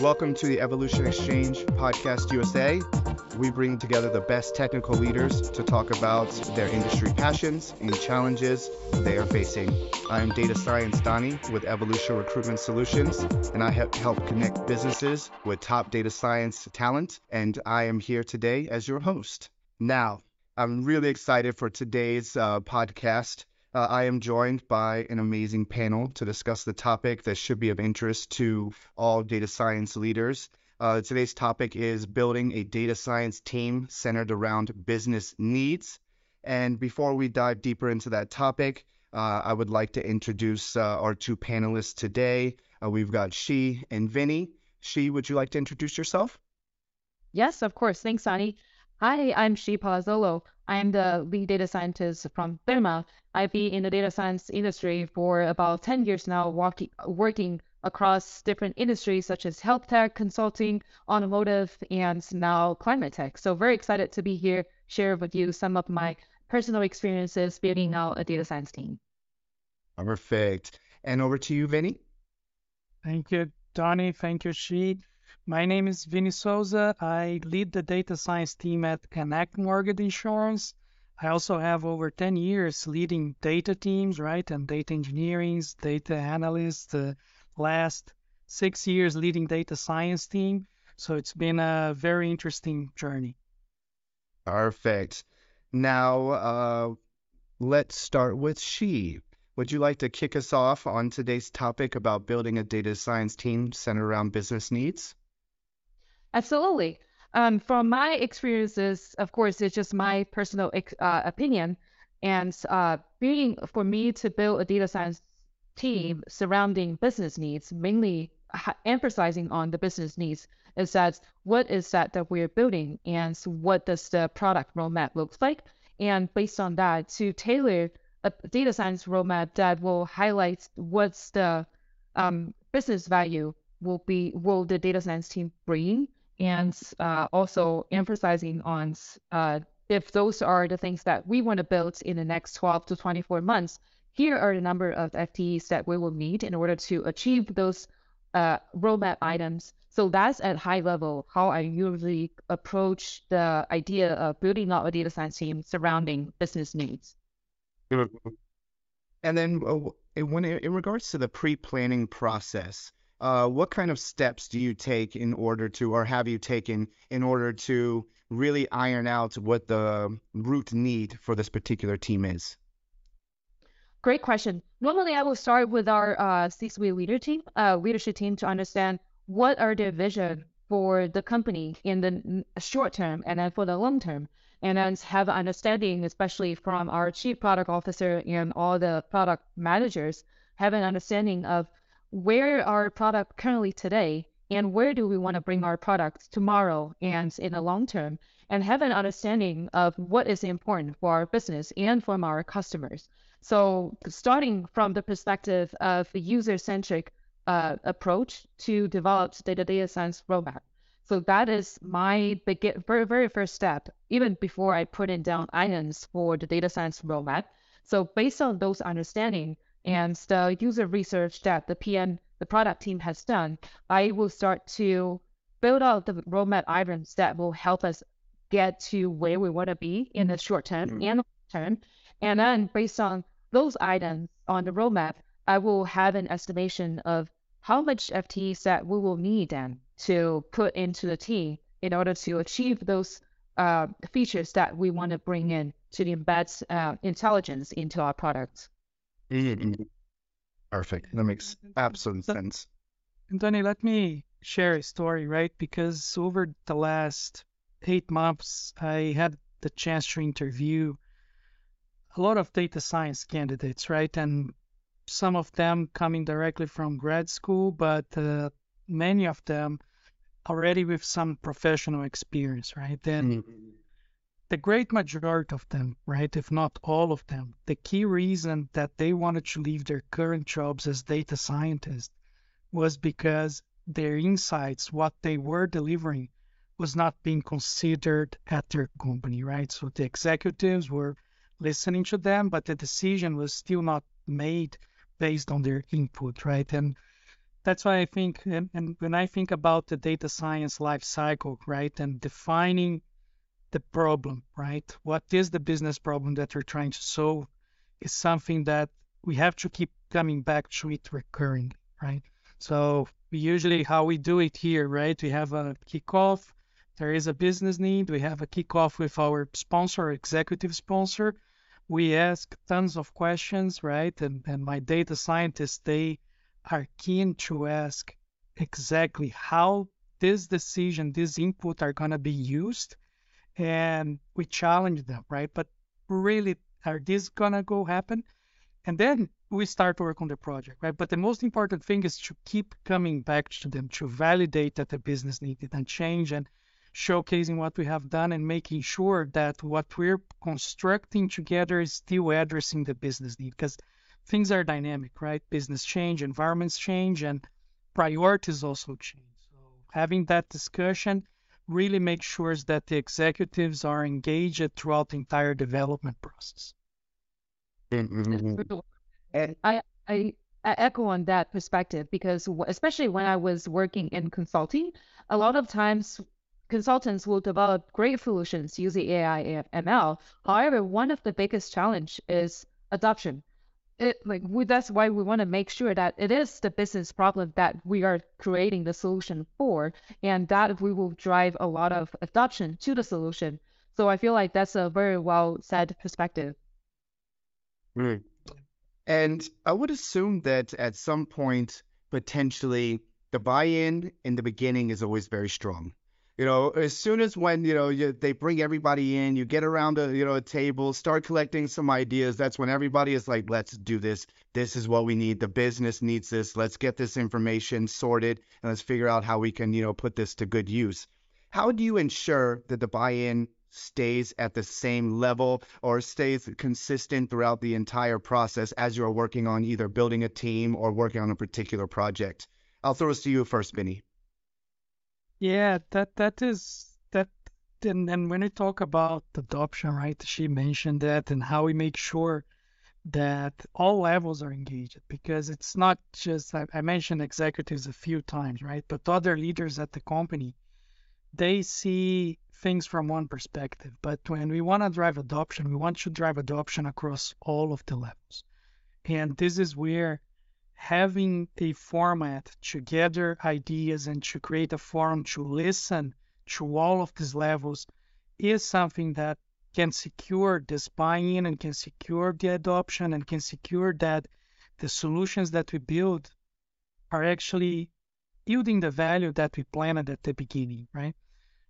Welcome to the Evolution Exchange Podcast USA. We bring together the best technical leaders to talk about their industry passions and challenges they are facing. I am Data Science Donnie with Evolution Recruitment Solutions, and I help connect businesses with top data science talent. And I am here today as your host. Now, I'm really excited for today's uh, podcast. Uh, I am joined by an amazing panel to discuss the topic that should be of interest to all data science leaders. Uh, today's topic is building a data science team centered around business needs. And before we dive deeper into that topic, uh, I would like to introduce uh, our two panelists today. Uh, we've got Xi and Vinny. Xi, would you like to introduce yourself? Yes, of course. Thanks, Donnie. Hi, I'm Xi Palazzolo. I'm the lead data scientist from Therma. I've been in the data science industry for about 10 years now, working, working across different industries such as health tech, consulting, automotive, and now climate tech. So very excited to be here, share with you some of my personal experiences building out a data science team. Perfect. And over to you, Vinny. Thank you, Donnie. Thank you, Xi. My name is Vinny Souza. I lead the data science team at Enact Mortgage Insurance. I also have over 10 years leading data teams, right, and data engineering, data analysts. The last six years leading data science team. So it's been a very interesting journey. Perfect. Now, uh, let's start with Xi. Would you like to kick us off on today's topic about building a data science team centered around business needs? Absolutely. Um, from my experiences, of course, it's just my personal uh, opinion. And uh, being for me to build a data science team surrounding business needs, mainly emphasizing on the business needs, is that what is that that we're building and what does the product roadmap look like? And based on that, to tailor a data science roadmap that will highlight what's the um, business value will be will the data science team bring and uh, also emphasizing on uh, if those are the things that we want to build in the next 12 to 24 months, here are the number of FTEs that we will need in order to achieve those uh, roadmap items. So that's at high level how I usually approach the idea of building out a data science team surrounding business needs. And then uh, when in regards to the pre-planning process, uh, what kind of steps do you take in order to, or have you taken in order to really iron out what the root need for this particular team is? Great question. Normally, I will start with our uh, C-suite leader team, uh, leadership team, to understand what are their vision for the company in the short term and then for the long term, and then have an understanding, especially from our chief product officer and all the product managers, have an understanding of where our product currently today and where do we want to bring our product tomorrow and in the long term and have an understanding of what is important for our business and from our customers so starting from the perspective of a user-centric uh, approach to develop data data science roadmap so that is my very, very first step, even before I put in down items for the data science roadmap. So based on those understanding, and the user research that the PM, the product team has done, I will start to build out the roadmap items that will help us get to where we want to be in the short term mm-hmm. and long term. And then based on those items on the roadmap, I will have an estimation of how much FTEs that we will need then to put into the team in order to achieve those uh, features that we want to bring in to embed uh, intelligence into our products. Perfect. That makes absolute sense. Anthony, let me share a story, right? Because over the last eight months, I had the chance to interview a lot of data science candidates, right? And some of them coming directly from grad school, but uh, many of them already with some professional experience, right? Then mm-hmm the great majority of them, right, if not all of them, the key reason that they wanted to leave their current jobs as data scientists was because their insights, what they were delivering, was not being considered at their company, right? So the executives were listening to them, but the decision was still not made based on their input, right? And that's why I think, and, and when I think about the data science life cycle, right, and defining the problem, right, what is the business problem that we're trying to solve, is something that we have to keep coming back to it recurring, right? So we usually how we do it here, right? We have a kickoff. There is a business need. We have a kickoff with our sponsor, executive sponsor. We ask tons of questions, right? And and my data scientists they are keen to ask exactly how this decision, this input are gonna be used, and we challenge them, right? But really, are this gonna go happen? And then we start to work on the project, right? But the most important thing is to keep coming back to them to validate that the business needed and change and showcasing what we have done and making sure that what we're constructing together is still addressing the business need because things are dynamic, right? Business change, environments change, and priorities also change. So having that discussion really makes sure that the executives are engaged throughout the entire development process. Mm-hmm. And I, I, I echo on that perspective because especially when I was working in consulting, a lot of times consultants will develop great solutions using AI and ML. However, one of the biggest challenge is adoption. It like we, that's why we want to make sure that it is the business problem that we are creating the solution for, and that we will drive a lot of adoption to the solution. So I feel like that's a very well said perspective. Mm. And I would assume that at some point, potentially, the buy-in in the beginning is always very strong. You know, as soon as when you know you, they bring everybody in, you get around a you know a table, start collecting some ideas. That's when everybody is like, "Let's do this. This is what we need. The business needs this. Let's get this information sorted and let's figure out how we can you know put this to good use." How do you ensure that the buy-in stays at the same level or stays consistent throughout the entire process as you're working on either building a team or working on a particular project? I'll throw this to you first, Vinny. Yeah, that that is that and, and when we talk about adoption, right? She mentioned that and how we make sure that all levels are engaged because it's not just I, I mentioned executives a few times, right? But other leaders at the company, they see things from one perspective. But when we want to drive adoption, we want to drive adoption across all of the levels. And this is where having a format to gather ideas and to create a forum to listen to all of these levels is something that can secure this buy-in and can secure the adoption and can secure that the solutions that we build are actually yielding the value that we planned at the beginning, right?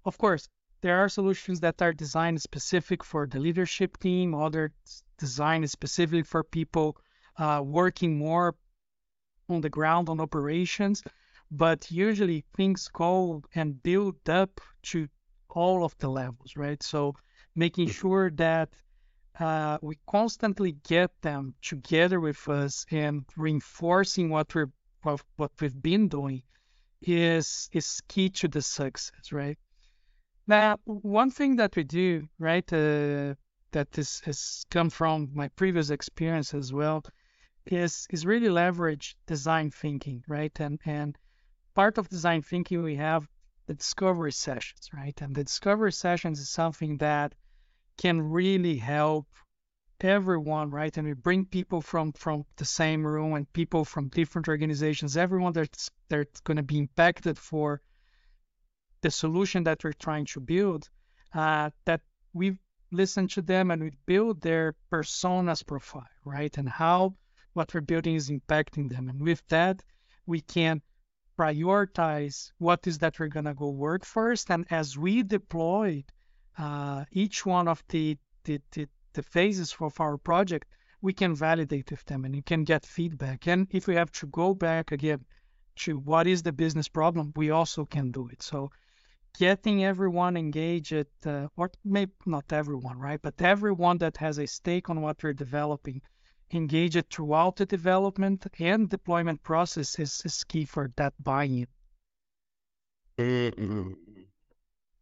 Of course, there are solutions that are designed specific for the leadership team, other designed specifically for people uh, working more on the ground on operations. But usually things go and build up to all of the levels, right? So making sure that uh, we constantly get them together with us and reinforcing what we're what, what we've been doing is is key to the success, right? Now, one thing that we do, right, uh, that this has come from my previous experience as well, is is really leverage design thinking, right? And and part of design thinking we have the discovery sessions, right? And the discovery sessions is something that can really help everyone, right? And we bring people from from the same room and people from different organizations, everyone that's that's going to be impacted for the solution that we're trying to build, uh, that we listen to them and we build their personas profile, right? And how what we're building is impacting them. And with that, we can prioritize what is that we're going to go work first. And as we deploy uh, each one of the, the, the, the phases of our project, we can validate with them and you can get feedback. And if we have to go back again to what is the business problem, we also can do it. So getting everyone engaged, uh, or maybe not everyone, right? But everyone that has a stake on what we're developing, engaged throughout the development and deployment process is, is key for that buy-in. Mm-hmm.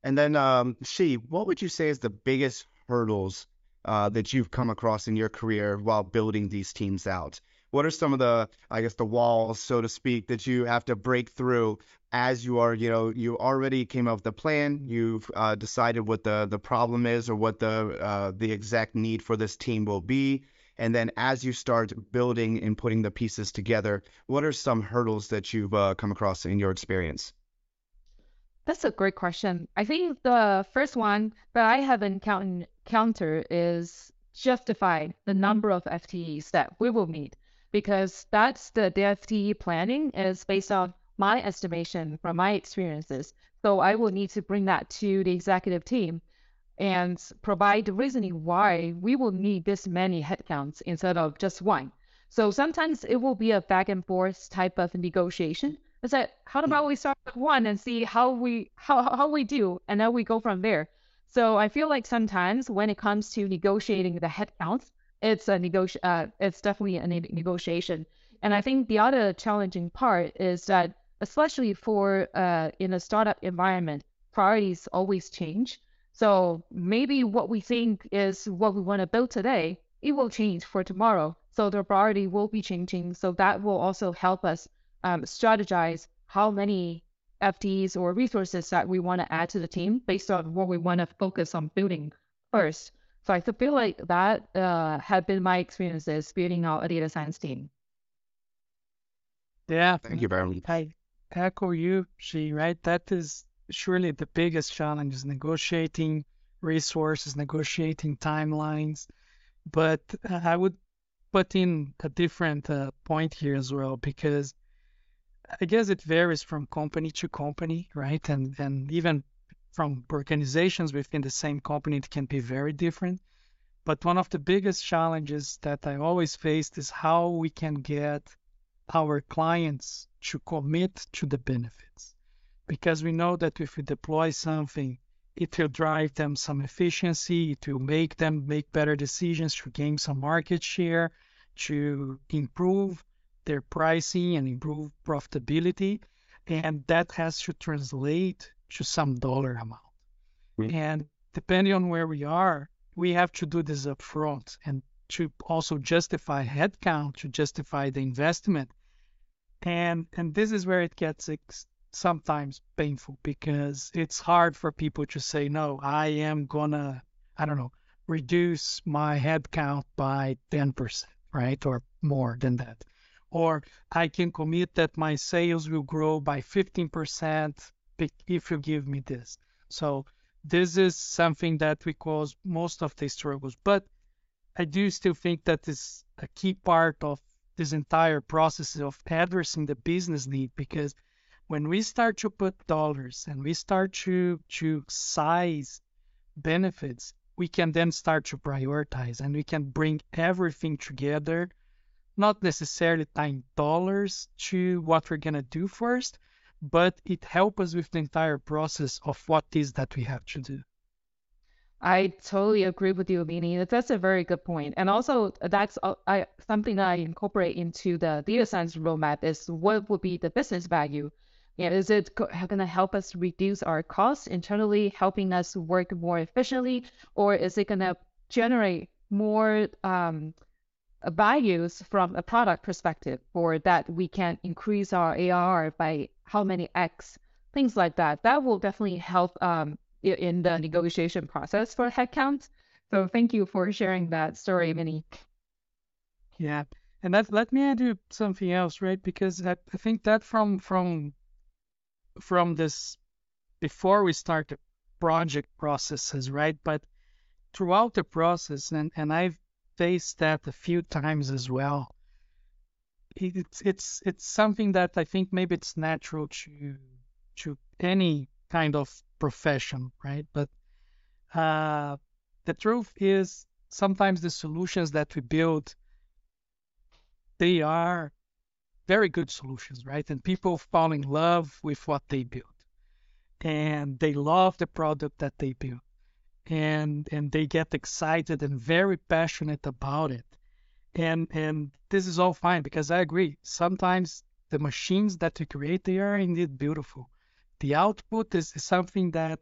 And then, um, Xi, what would you say is the biggest hurdles uh, that you've come across in your career while building these teams out? what are some of the i guess the walls so to speak that you have to break through as you are you know you already came up with the plan you've uh, decided what the the problem is or what the uh, the exact need for this team will be and then as you start building and putting the pieces together what are some hurdles that you've uh, come across in your experience that's a great question i think the first one that i have encountered is justify the number of ftes that we will need because that's the, the FTE planning is based on my estimation from my experiences. So I will need to bring that to the executive team and provide the reasoning why we will need this many headcounts instead of just one. So sometimes it will be a back and forth type of negotiation. It's like, how hmm. about we start with one and see how we how how we do, and then we go from there. So I feel like sometimes when it comes to negotiating the headcounts, it's a negoti- uh, it's definitely a ne- negotiation. And I think the other challenging part is that, especially for uh, in a startup environment, priorities always change. So maybe what we think is what we want to build today, it will change for tomorrow. So the priority will be changing. So that will also help us um, strategize how many FTEs or resources that we want to add to the team based on what we want to focus on building first. So I feel like that uh, had been my experiences building out a data science team. Yeah. Thank you very much. I echo you, Xi, right? That is surely the biggest challenge is negotiating resources, negotiating timelines. But I would put in a different uh, point here as well, because I guess it varies from company to company, right? And and even from organizations within the same company, it can be very different. But one of the biggest challenges that I always faced is how we can get our clients to commit to the benefits. Because we know that if we deploy something, it will drive them some efficiency, it will make them make better decisions to gain some market share, to improve their pricing and improve profitability. And that has to translate to some dollar amount. Mm-hmm. And depending on where we are, we have to do this upfront and to also justify headcount, to justify the investment. And and this is where it gets ex- sometimes painful because it's hard for people to say, no, I am gonna, I don't know, reduce my headcount by 10%, right? Or more than that. Or I can commit that my sales will grow by 15% if you give me this. So this is something that we cause most of the struggles. But I do still think that is a key part of this entire process of addressing the business need because when we start to put dollars and we start to to size benefits, we can then start to prioritize and we can bring everything together, not necessarily tying dollars to what we're gonna do first, but it helps us with the entire process of what is that we have to do. I totally agree with you, Vinny. That's a very good point. And also, that's I, something I incorporate into the data science roadmap is what would be the business value? Yeah, is it going to help us reduce our costs internally, helping us work more efficiently, or is it going to generate more um, values from a product perspective, or that we can increase our ARR by how many X, things like that. That will definitely help um, in the negotiation process for headcount. So thank you for sharing that story, Vinny. Yeah, and that let me add you something else, right? Because I, I think that from from from this before we start the project processes, right? But throughout the process, and and I've faced that a few times as well it's it's it's something that I think maybe it's natural to to any kind of profession, right? But uh, the truth is sometimes the solutions that we build they are very good solutions, right? And people fall in love with what they build. And they love the product that they build. And and they get excited and very passionate about it and and this is all fine because I agree. Sometimes the machines that we create they are indeed beautiful. The output is, is something that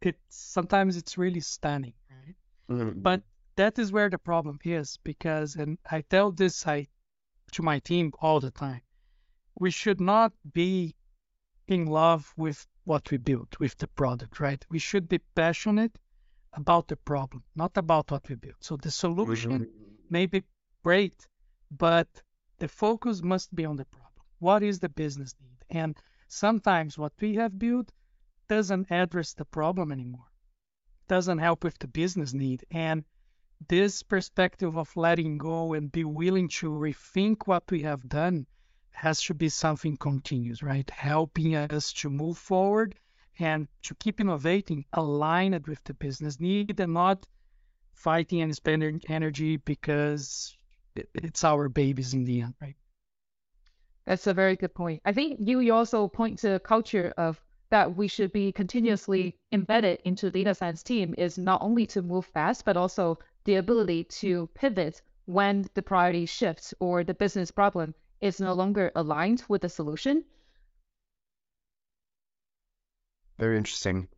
it sometimes it's really stunning, right? Mm-hmm. But that is where the problem is because and I tell this I to my team all the time. We should not be in love with what we built, with the product, right? We should be passionate about the problem, not about what we built. So the solution mm-hmm. may be great, but the focus must be on the problem. What is the business need? And sometimes what we have built doesn't address the problem anymore, doesn't help with the business need. And this perspective of letting go and be willing to rethink what we have done has to be something continuous, right? Helping us to move forward and to keep innovating aligned with the business need and not fighting and spending energy because it's our babies in the end, right? That's a very good point. I think you, also point to a culture of that we should be continuously embedded into data science team is not only to move fast, but also the ability to pivot when the priority shifts or the business problem is no longer aligned with the solution. Very interesting.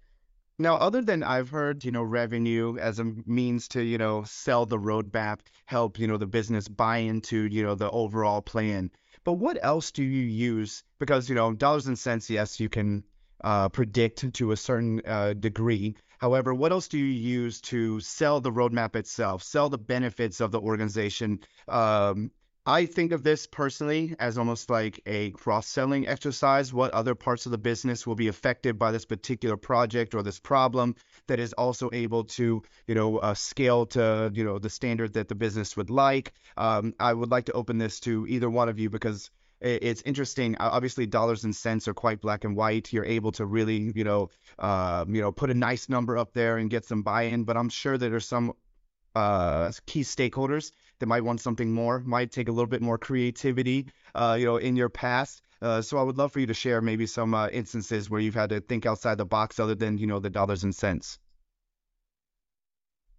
Now, other than I've heard, you know, revenue as a means to, you know, sell the roadmap, help, you know, the business buy into, you know, the overall plan. But what else do you use? Because, you know, dollars and cents, yes, you can uh, predict to a certain uh, degree. However, what else do you use to sell the roadmap itself, sell the benefits of the organization? Um, I think of this personally as almost like a cross selling exercise. What other parts of the business will be affected by this particular project or this problem that is also able to, you know, uh, scale to, you know, the standard that the business would like? Um, I would like to open this to either one of you because it's interesting. Obviously, dollars and cents are quite black and white. You're able to really, you know, uh, you know, put a nice number up there and get some buy-in. But I'm sure that there's some uh, key stakeholders that might want something more, might take a little bit more creativity, uh, you know, in your past. Uh, so I would love for you to share maybe some uh, instances where you've had to think outside the box, other than you know the dollars and cents.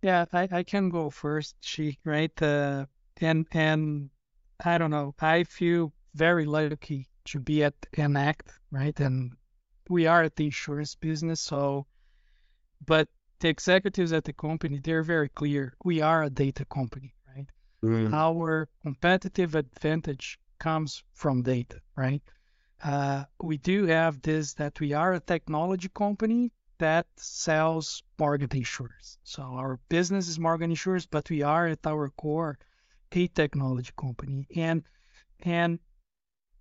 Yeah, I, I can go first, Xi right? Uh, and and I don't know. I feel very lucky to be at Enact, right? And we are at the insurance business, so but the executives at the company, they're very clear. We are a data company, right? Mm. Our competitive advantage comes from data, right? Uh, we do have this that we are a technology company that sells mortgage insurance. So our business is mortgage insurance, but we are at our core a technology company. And and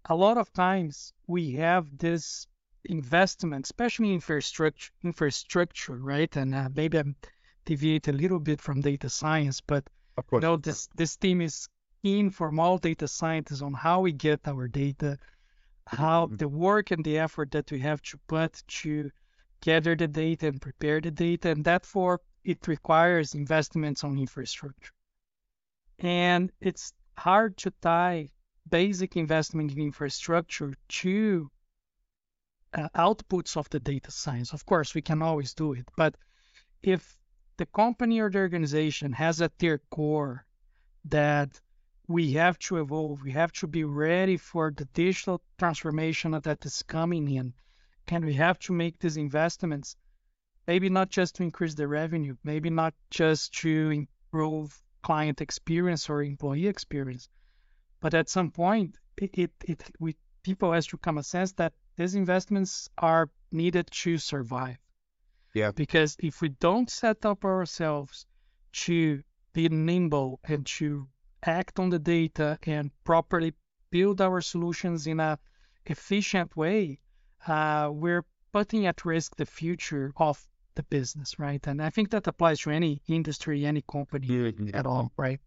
a lot of times we have this investment, especially infrastructure, infrastructure, right? And uh, maybe I'm deviate a little bit from data science, but you know, this this team is keen from all data scientists on how we get our data, how mm-hmm. the work and the effort that we have to put to gather the data and prepare the data, and therefore it requires investments on infrastructure. And it's hard to tie basic investment in infrastructure to uh, outputs of the data science. Of course, we can always do it, but if the company or the organization has at their core that we have to evolve, we have to be ready for the digital transformation that is coming in, and we have to make these investments, maybe not just to increase the revenue, maybe not just to improve client experience or employee experience, but at some point, it, it, it we people has to come a sense that these investments are needed to survive. Yeah. Because if we don't set up ourselves to be nimble and to act on the data and properly build our solutions in a efficient way, uh, we're putting at risk the future of the business, right? And I think that applies to any industry, any company mm-hmm. at all, right?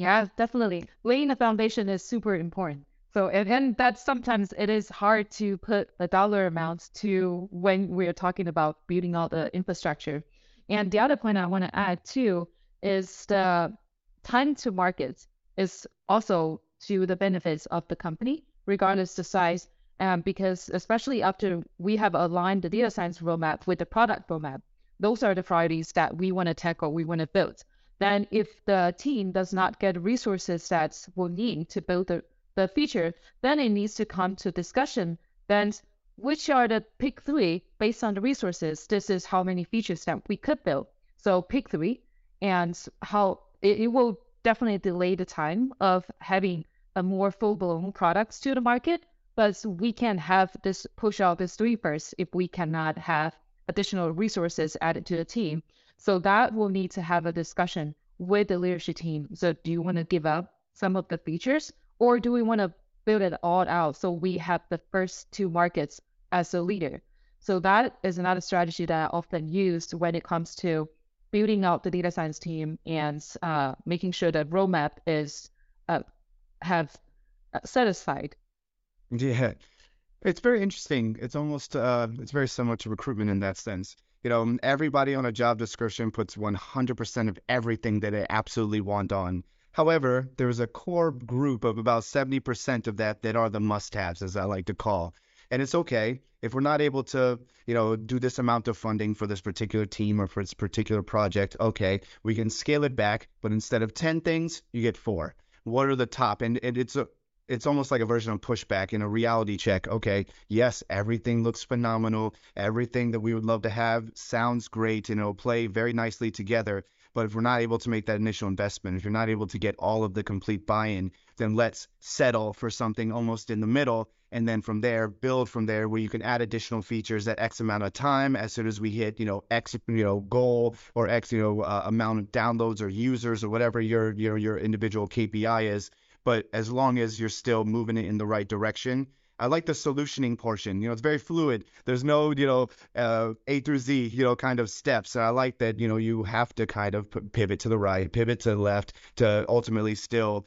Yeah, definitely. Laying a foundation is super important. So, and, and that sometimes it is hard to put a dollar amount to when we're talking about building all the infrastructure. And the other point I want to add too is the time to market is also to the benefits of the company, regardless the size. Um, because especially after we have aligned the data science roadmap with the product roadmap, those are the priorities that we want to tackle, we want to build. Then if the team does not get resources that will need to build the, the feature, then it needs to come to discussion. Then which are the pick three based on the resources? This is how many features that we could build. So pick three and how it, it will definitely delay the time of having a more full-blown products to the market. But we can have this push out this three first if we cannot have additional resources added to the team. So that will need to have a discussion with the leadership team. So do you want to give up some of the features or do we want to build it all out so we have the first two markets as a leader? So that is another strategy that I often use when it comes to building out the data science team and uh, making sure that roadmap is uh, have uh, set aside. Yeah, it's very interesting. It's almost uh, it's very similar to recruitment in that sense. You know, everybody on a job description puts 100% of everything that they absolutely want on. However, there's a core group of about 70% of that that are the must-haves, as I like to call. And it's okay if we're not able to, you know, do this amount of funding for this particular team or for this particular project. Okay, we can scale it back, but instead of 10 things, you get four. What are the top? And, and it's a it's almost like a version of pushback in a reality check. Okay, yes, everything looks phenomenal. Everything that we would love to have sounds great and it'll play very nicely together. But if we're not able to make that initial investment, if you're not able to get all of the complete buy in, then let's settle for something almost in the middle. And then from there, build from there where you can add additional features at X amount of time. As soon as we hit, you know, X, you know, goal or X, you know, uh, amount of downloads or users or whatever your, your, your individual KPI is, but as long as you're still moving it in the right direction. I like the solutioning portion. You know, it's very fluid. There's no, you know, uh, A through Z, you know, kind of steps. And I like that, you know, you have to kind of pivot to the right, pivot to the left to ultimately still,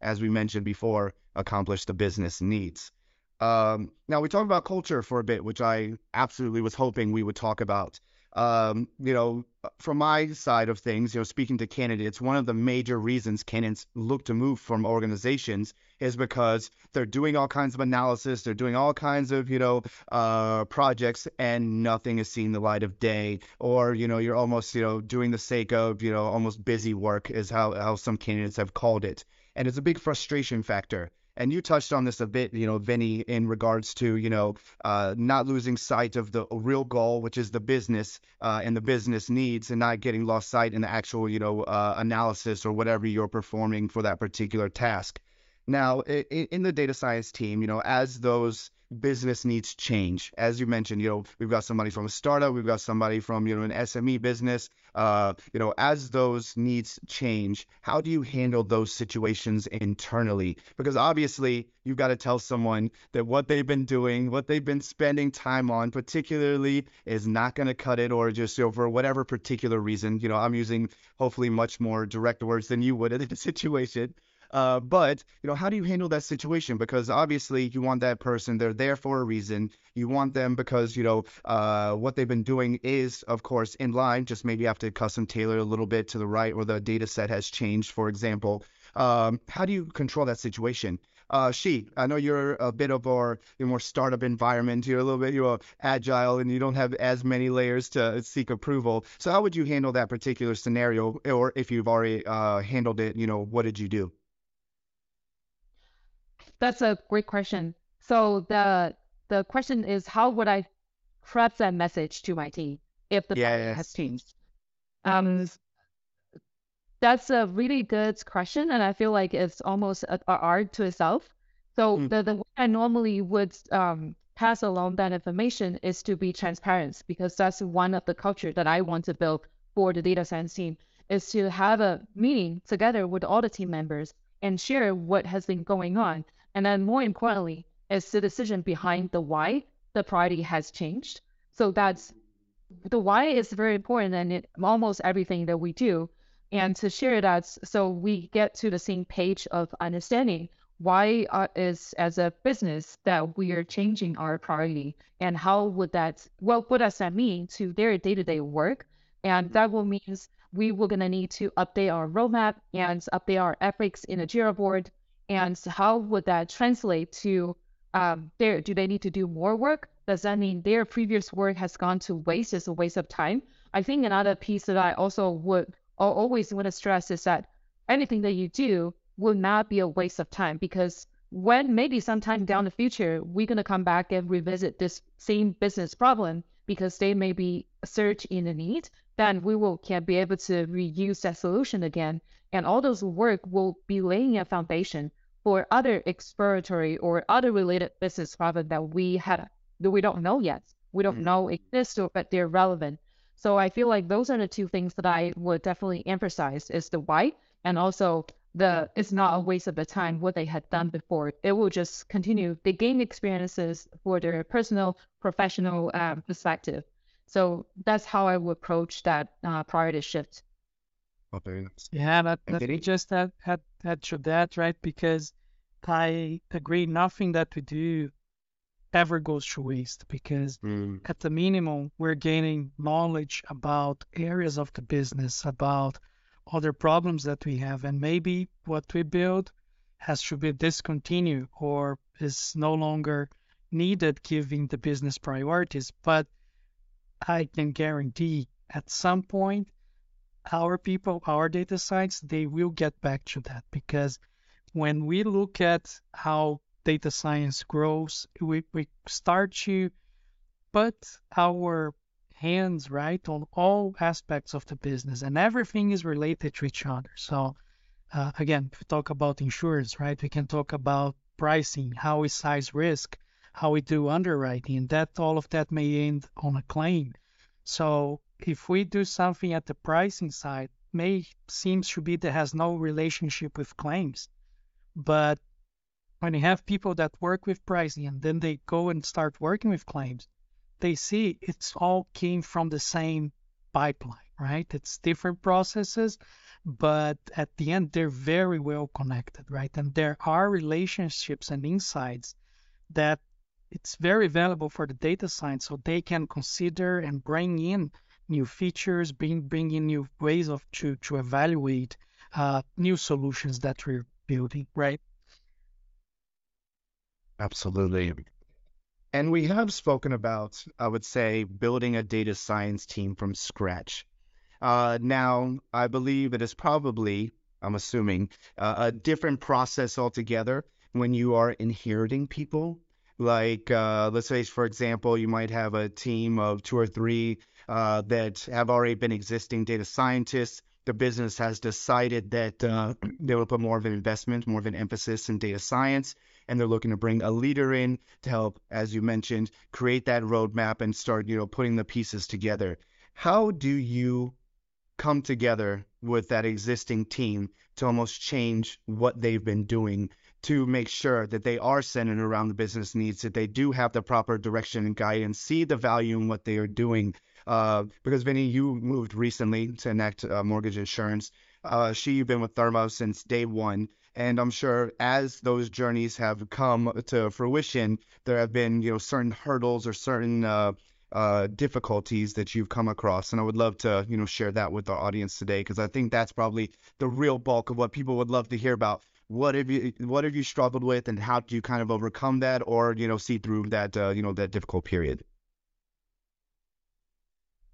as we mentioned before, accomplish the business needs. Um, now we talked about culture for a bit, which I absolutely was hoping we would talk about. Um, you know, from my side of things, you know, speaking to candidates, one of the major reasons candidates look to move from organizations is because they're doing all kinds of analysis, they're doing all kinds of, you know, uh, projects, and nothing is seeing the light of day. Or, you know, you're almost, you know, doing the sake of, you know, almost busy work is how, how some candidates have called it. And it's a big frustration factor and you touched on this a bit, you know, Vinny, in regards to, you know, uh, not losing sight of the real goal, which is the business uh, and the business needs, and not getting lost sight in the actual, you know, uh, analysis or whatever you're performing for that particular task. Now, in the data science team, you know, as those business needs change. As you mentioned, you know, we've got somebody from a startup, we've got somebody from, you know, an SME business. Uh, you know, as those needs change, how do you handle those situations internally? Because obviously, you've got to tell someone that what they've been doing, what they've been spending time on, particularly, is not going to cut it, or just you know, for whatever particular reason. You know, I'm using hopefully much more direct words than you would in the situation. Uh, but you know, how do you handle that situation? Because obviously, you want that person; they're there for a reason. You want them because you know uh, what they've been doing is, of course, in line. Just maybe have to custom tailor a little bit to the right, or the data set has changed, for example. Um, how do you control that situation? Uh, Xi, I know you're a bit of our more startup environment. You're a little bit you're agile and you don't have as many layers to seek approval. So how would you handle that particular scenario, or if you've already uh, handled it, you know, what did you do? That's a great question. So the the question is how would I craft that message to my team if the yes. has changed? Um, that's a really good question, and I feel like it's almost an art to itself. So mm. the the way I normally would um, pass along that information is to be transparent because that's one of the culture that I want to build for the data science team is to have a meeting together with all the team members and share what has been going on and then more importantly, is the decision behind the why the priority has changed. So that's the why is very important in it, almost everything that we do. And to share that so we get to the same page of understanding why uh, is as a business that we are changing our priority and how would that well what does that mean to their day-to-day work and that will means we were going to need to update our roadmap and update our efforts in a jira board and how would that translate to um, do they need to do more work? Does that mean their previous work has gone to waste, is a waste of time? I think another piece that I also would always want to stress is that anything that you do will not be a waste of time because when maybe sometime down the future, we're going to come back and revisit this same business problem because they may be surge in the need, then we will can be able to reuse that solution again. And all those work will be laying a foundation for other exploratory or other related business problem that we had that we don't know yet. We don't mm-hmm. know exist or but they're relevant. So I feel like those are the two things that I would definitely emphasize is the why and also the it's not a waste of the time what they had done before. It will just continue. They gain experiences for their personal, professional um, perspective. So that's how I would approach that uh, priority shift. Oh, very nice. Yeah, that, that we just had, had, had to that, right? Because I agree, nothing that we do ever goes to waste because mm. at the minimum, we're gaining knowledge about areas of the business, about other problems that we have. And maybe what we build has to be discontinued or is no longer needed given the business priorities. But I can guarantee at some point, our people, our data science, they will get back to that because when we look at how data science grows, we, we start to put our hands right on all aspects of the business and everything is related to each other. So uh, again, if we talk about insurance, right, we can talk about pricing, how we size risk, how we do underwriting, that all of that may end on a claim. So if we do something at the pricing side, may seems to be that has no relationship with claims. But when you have people that work with pricing and then they go and start working with claims, they see it's all came from the same pipeline, right? It's different processes, but at the end they're very well connected, right? And there are relationships and insights that it's very valuable for the data science so they can consider and bring in new features, bring, bring in new ways of to, to evaluate uh, new solutions that we're building, right? Absolutely. And we have spoken about, I would say, building a data science team from scratch. Uh, now, I believe it is probably, I'm assuming, uh, a different process altogether when you are inheriting people like, uh, let's say, for example, you might have a team of two or three uh, that have already been existing data scientists. The business has decided that uh, they will put more of an investment, more of an emphasis in data science, and they're looking to bring a leader in to help, as you mentioned, create that roadmap and start, you know, putting the pieces together. How do you come together with that existing team to almost change what they've been doing to make sure that they are centered around the business needs, that they do have the proper direction and guidance, see the value in what they are doing. Uh, because Vinny, you moved recently to Enact uh, Mortgage Insurance. Uh, Xi, you've been with Therma since day one. And I'm sure as those journeys have come to fruition, there have been, you know, certain hurdles or certain uh, uh, difficulties that you've come across. And I would love to, you know, share that with our audience today because I think that's probably the real bulk of what people would love to hear about what have you what have you struggled with and how do you kind of overcome that or you know see through that uh, you know that difficult period?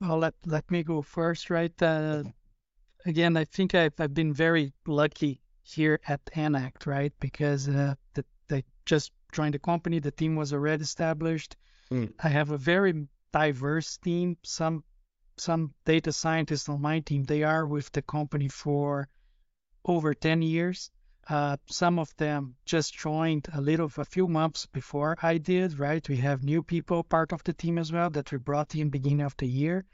Well let let me go first right? Uh, again i think I've, I've been very lucky here at Enact right? Because uh, the, they just joined the company the team was already established. Mm. i have a very diverse team. Some some data scientists on my team they are with the company for over 10 years uh, some of them just joined a little, a few months before I did, right? We have new people part of the team as well that we brought in beginning of the year,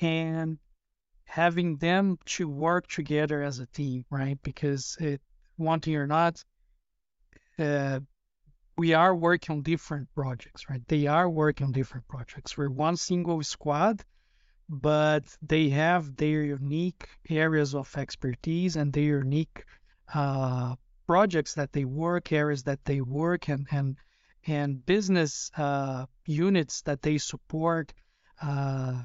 and having them to work together as a team, right? Because it, wanting or not, uh, we are working on different projects, right? They are working on different projects. We're one single squad, but they have their unique areas of expertise and their unique uh, projects that they work, areas that they work, and and and business uh, units that they support uh,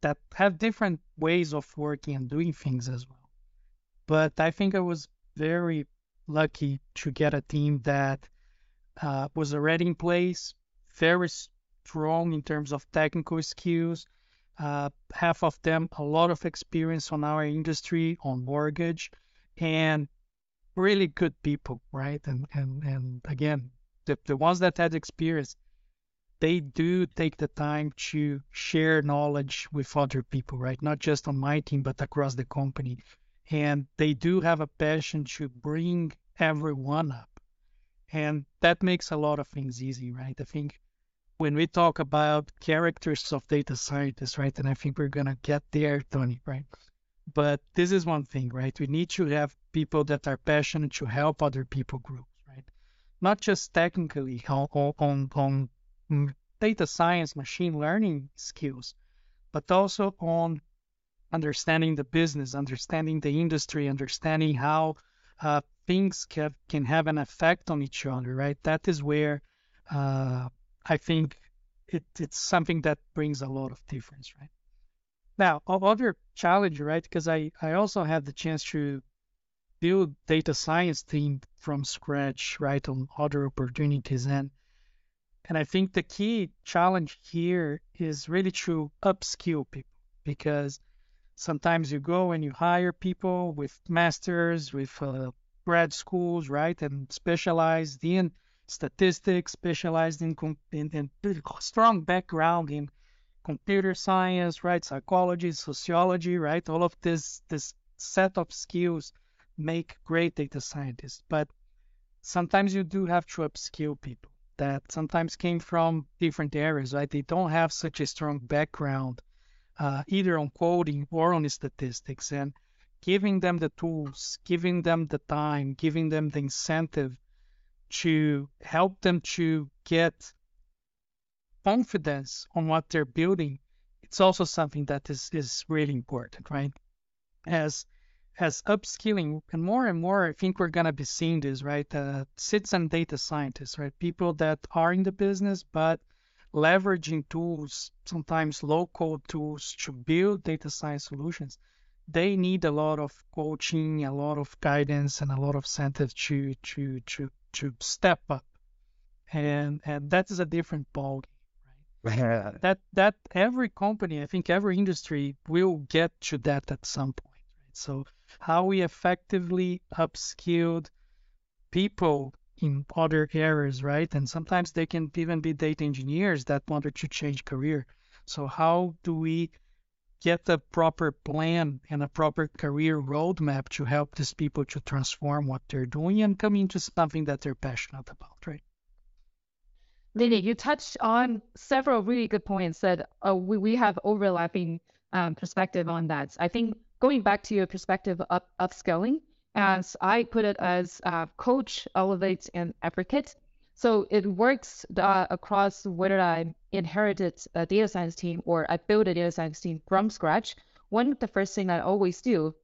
that have different ways of working and doing things as well. But I think I was very lucky to get a team that uh, was already in place, very strong in terms of technical skills. Uh, half of them a lot of experience on our industry on mortgage and really good people, right? And and and again, the the ones that had experience, they do take the time to share knowledge with other people, right? Not just on my team, but across the company. And they do have a passion to bring everyone up. And that makes a lot of things easy, right? I think when we talk about characters of data scientists, right? And I think we're to get there, Donnie, right? But this is one thing, right? We need to have people that are passionate to help other people groups, right? Not just technically on, on, on data science, machine learning skills, but also on understanding the business, understanding the industry, understanding how uh, things can, can have an effect on each other, right? That is where uh, I think it, it's something that brings a lot of difference, right? Now, other challenge, right? Because I, I also had the chance to build data science team from scratch, right, on other opportunities. And and I think the key challenge here is really to upskill people because sometimes you go and you hire people with masters, with uh, grad schools, right, and specialized in statistics, specialized in, in, in strong background in computer science, right, psychology, sociology, right, all of this this set of skills make great data scientists. But sometimes you do have to upskill people that sometimes came from different areas, right? They don't have such a strong background, uh, either on coding or on statistics. And giving them the tools, giving them the time, giving them the incentive to help them to get confidence on what they're building, it's also something that is, is really important, right? As as upskilling and more and more i think we're going to be seeing this right? Uh, citizen data scientists right? People that are in the business but leveraging tools sometimes low code tools to build data science solutions they need a lot of coaching a lot of guidance and a lot of incentive to to to to step up. And and that is a different ball right that that every company i think every industry will get to that at some point right so how we effectively upskilled people in other areas, right? And sometimes they can even be data engineers that wanted to change career. So how do we get a proper plan and a proper career roadmap to help these people to transform what they're doing and come into something that they're passionate about, right? Lily, you touched on several really good points that uh, we, we have overlapping um, perspective on that. I think going back to your perspective of upskilling, as I put it as uh, coach, elevate, and advocate. So it works uh, across whether I inherited a data science team or I built a data science team from scratch. One of the first thing I always do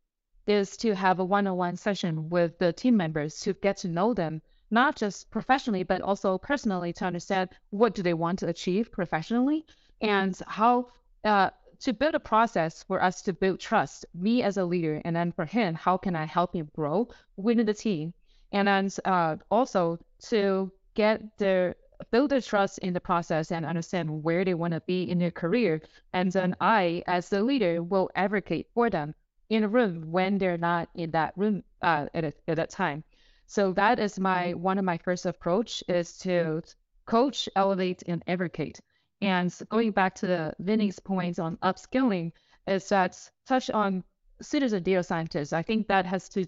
is to have a one-on-one session with the team members to get to know them, not just professionally, but also personally to understand what do they want to achieve professionally and how uh, to build a process for us to build trust, me as a leader, and then for him, how can I help him grow within the team? And then uh, also to get their build their trust in the process and understand where they want to be in their career. And then I, as the leader, will advocate for them in a room when they're not in that room uh, at, a, at that time. So that is my mm-hmm. one of my first approach is mm-hmm. to coach, elevate, and advocate. And going back to the Vinny's points on upskilling, is that touch on citizen data scientists. I think that has to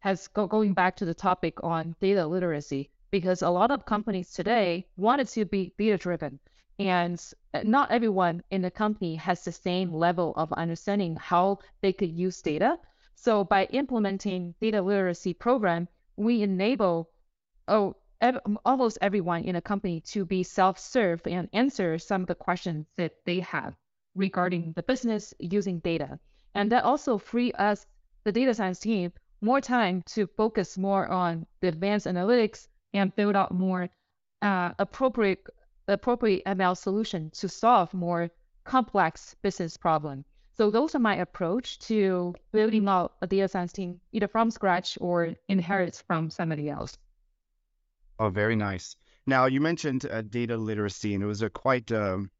has go, going back to the topic on data literacy because a lot of companies today wanted to be data driven and eh, not everyone in the company has the same level of understanding how they could use data. So by implementing data literacy program, we enable oh ev- almost everyone in a company to be self-serve and answer some of the questions that they have regarding the business using data. And that also free us, the data science team, more time to focus more on the advanced analytics and build out more uh, appropriate appropriate ML solution to solve more complex business problem. So those are my approach to building out a data science team either from scratch or inherit from somebody else. Oh, very nice. Now you mentioned uh, data literacy, and it was a quite um,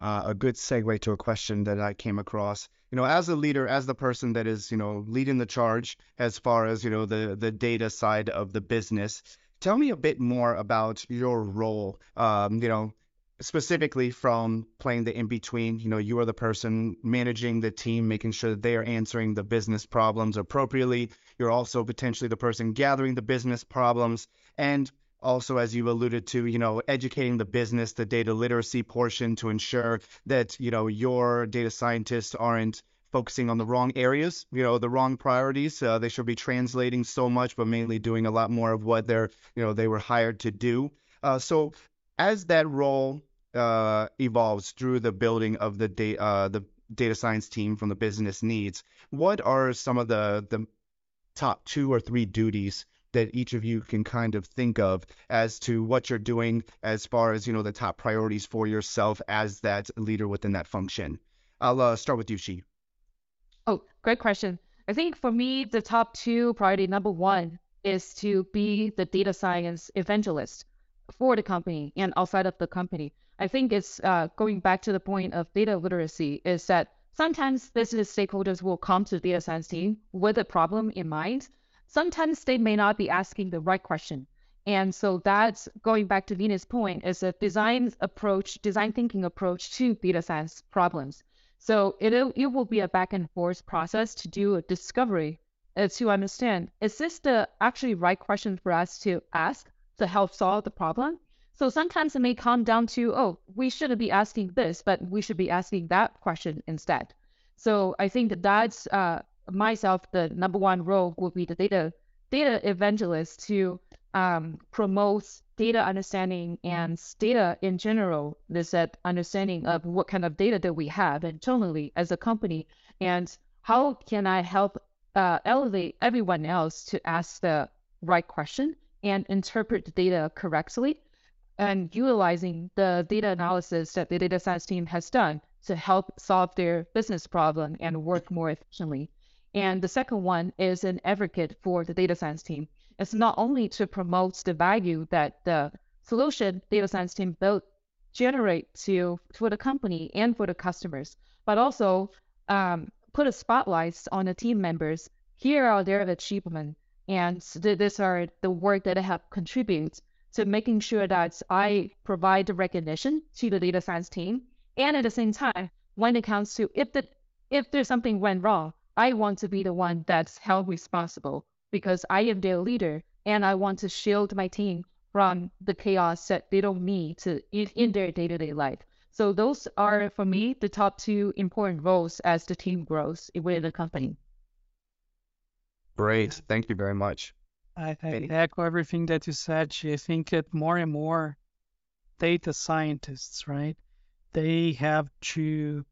uh, a good segue to a question that I came across. You know, as a leader, as the person that is, you know, leading the charge as far as you know the the data side of the business, tell me a bit more about your role. Um, you know, specifically from playing the in between. You know, you are the person managing the team, making sure that they are answering the business problems appropriately. You're also potentially the person gathering the business problems and also as you alluded to you know educating the business the data literacy portion to ensure that you know your data scientists aren't focusing on the wrong areas you know the wrong priorities uh, they should be translating so much but mainly doing a lot more of what they're you know they were hired to do uh, so as that role uh, evolves through the building of the data uh, the data science team from the business needs what are some of the the top two or three duties that each of you can kind of think of as to what you're doing as far as you know the top priorities for yourself as that leader within that function? I'll uh, start with you Xi. oh great question. I think for me the top two priority number one is to be the data science evangelist for the company and outside of the company i think it's uh, going back to the point of data literacy is that sometimes business stakeholders will come to the data science team with a problem in mind sometimes they may not be asking the right question. And so that's going back to Vinny's point is a design approach, design thinking approach to data science problems. So it it will be a back and forth process to do a discovery uh, to understand is this the actually right question for us to ask to help solve the problem? So sometimes it may come down to oh we shouldn't be asking this, but we should be asking that question instead. So I think that that's uh, myself, the number one role would be the data data evangelist to um, promote data understanding and data in general. This that understanding of what kind of data that we have internally as a company, and how can I help uh, elevate everyone else to ask the right question and interpret the data correctly, and utilizing the data analysis that the data science team has done to help solve their business problem and work more efficiently. And the second one is an advocate for the data science team. It's not only to promote the value that the solution data science team built generate to for the company and for the customers, but also um, put a spotlight on the team members. Here are their achievements, and these are the work that they have contributed to making sure that I provide the recognition to the data science team. And at the same time, when it comes to if the if there's something went wrong, I want to be the one that's held responsible because I am their leader and I want to shield my team from the chaos that they don't need to in, in their day-to-day life. So those are for me the top two important roles as the team grows within the company. Great. Thank you very much. I, I echo everything that you said. I think that more and more data scientists, right? They have to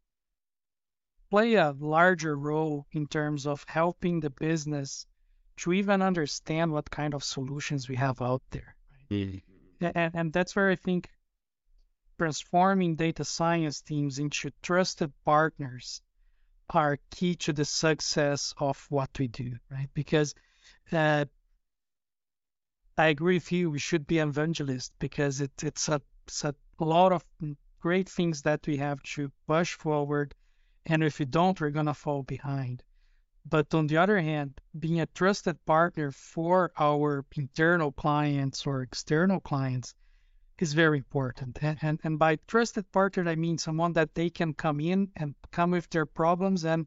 play a larger role in terms of helping the business to even understand what kind of solutions we have out there. Right? Mm-hmm. And, and that's where I think transforming data science teams into trusted partners are key to the success of what we do, right? Because uh, I agree with you, we should be evangelists because it, it's, a, it's a lot of great things that we have to push forward and if we don't, we're going to fall behind. But on the other hand, being a trusted partner for our internal clients or external clients is very important. And, and, and by trusted partner, I mean someone that they can come in and come with their problems and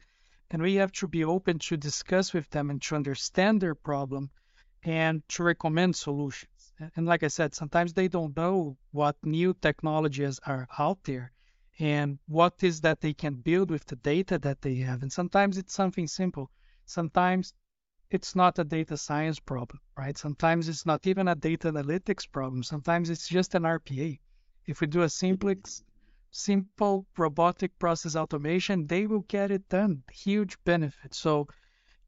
and we have to be open to discuss with them and to understand their problem and to recommend solutions. And like I said, sometimes they don't know what new technologies are out there and what is that they can build with the data that they have. And sometimes it's something simple. Sometimes it's not a data science problem, right? Sometimes it's not even a data analytics problem. Sometimes it's just an RPA. If we do a simple, simple robotic process automation, they will get it done. Huge benefit. So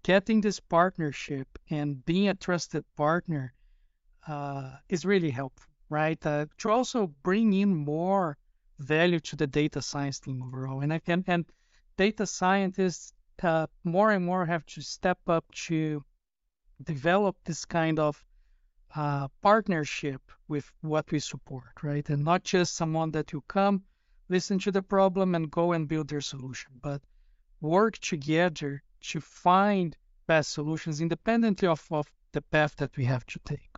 getting this partnership and being a trusted partner uh, is really helpful, right? Uh, to also bring in more value to the data science team overall. And I can and data scientists uh, more and more have to step up to develop this kind of uh, partnership with what we support, right? And not just someone that you come, listen to the problem, and go and build their solution, but work together to find best solutions independently of, of the path that we have to take.